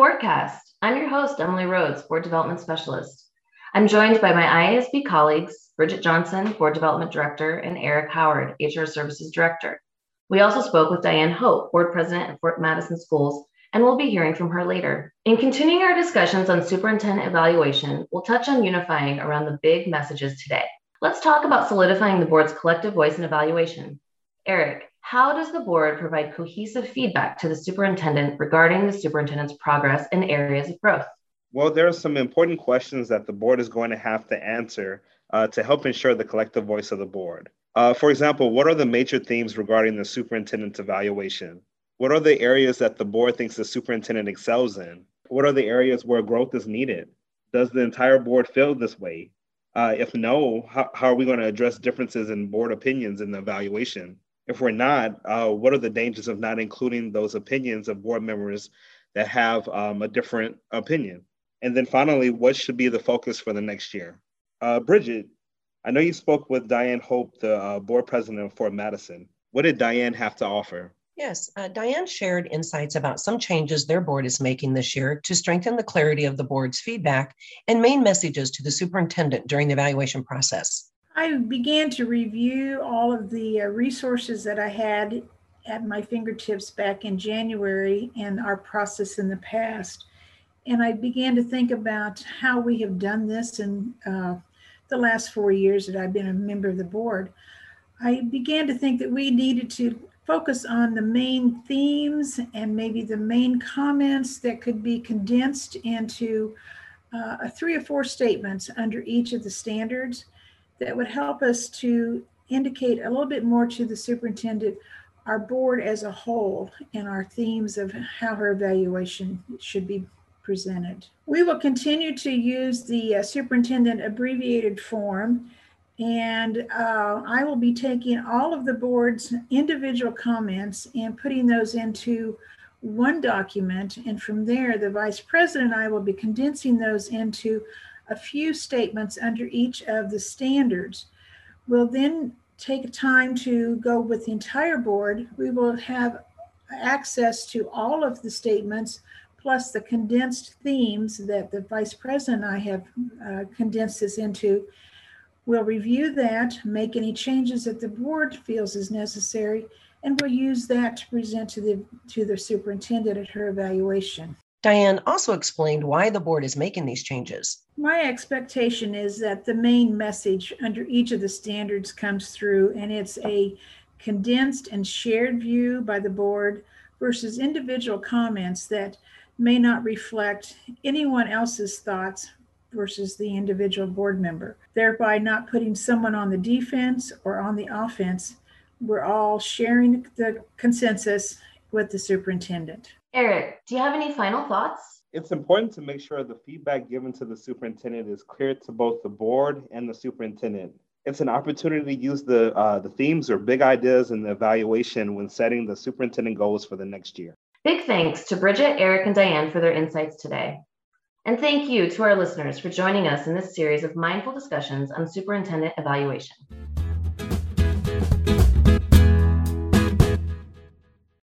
Boardcast. I'm your host, Emily Rhodes, Board Development Specialist. I'm joined by my IASB colleagues, Bridget Johnson, Board Development Director, and Eric Howard, HR Services Director. We also spoke with Diane Hope, Board President at Fort Madison Schools, and we'll be hearing from her later. In continuing our discussions on superintendent evaluation, we'll touch on unifying around the big messages today. Let's talk about solidifying the board's collective voice in evaluation. Eric, how does the board provide cohesive feedback to the superintendent regarding the superintendent's progress in areas of growth? Well, there are some important questions that the board is going to have to answer uh, to help ensure the collective voice of the board. Uh, for example, what are the major themes regarding the superintendent's evaluation? What are the areas that the board thinks the superintendent excels in? What are the areas where growth is needed? Does the entire board feel this way? Uh, if no, how, how are we going to address differences in board opinions in the evaluation? If we're not, uh, what are the dangers of not including those opinions of board members that have um, a different opinion? And then finally, what should be the focus for the next year? Uh, Bridget, I know you spoke with Diane Hope, the uh, board president of Fort Madison. What did Diane have to offer? Yes, uh, Diane shared insights about some changes their board is making this year to strengthen the clarity of the board's feedback and main messages to the superintendent during the evaluation process. I began to review all of the uh, resources that I had at my fingertips back in January and our process in the past. And I began to think about how we have done this in uh, the last four years that I've been a member of the board. I began to think that we needed to focus on the main themes and maybe the main comments that could be condensed into uh, three or four statements under each of the standards that would help us to indicate a little bit more to the superintendent our board as a whole and our themes of how her evaluation should be presented. We will continue to use the uh, superintendent abbreviated form and uh, I will be taking all of the board's individual comments and putting those into one document. And from there, the vice president and I will be condensing those into a few statements under each of the standards. We'll then take time to go with the entire board. We will have access to all of the statements plus the condensed themes that the vice president and I have uh, condensed this into We'll review that, make any changes that the board feels is necessary, and we'll use that to present to the to the superintendent at her evaluation. Diane also explained why the board is making these changes. My expectation is that the main message under each of the standards comes through, and it's a condensed and shared view by the board versus individual comments that may not reflect anyone else's thoughts versus the individual board member, thereby not putting someone on the defense or on the offense. We're all sharing the consensus with the superintendent. Eric, do you have any final thoughts? It's important to make sure the feedback given to the superintendent is clear to both the board and the superintendent. It's an opportunity to use the, uh, the themes or big ideas in the evaluation when setting the superintendent goals for the next year. Big thanks to Bridget, Eric, and Diane for their insights today. And thank you to our listeners for joining us in this series of mindful discussions on superintendent evaluation.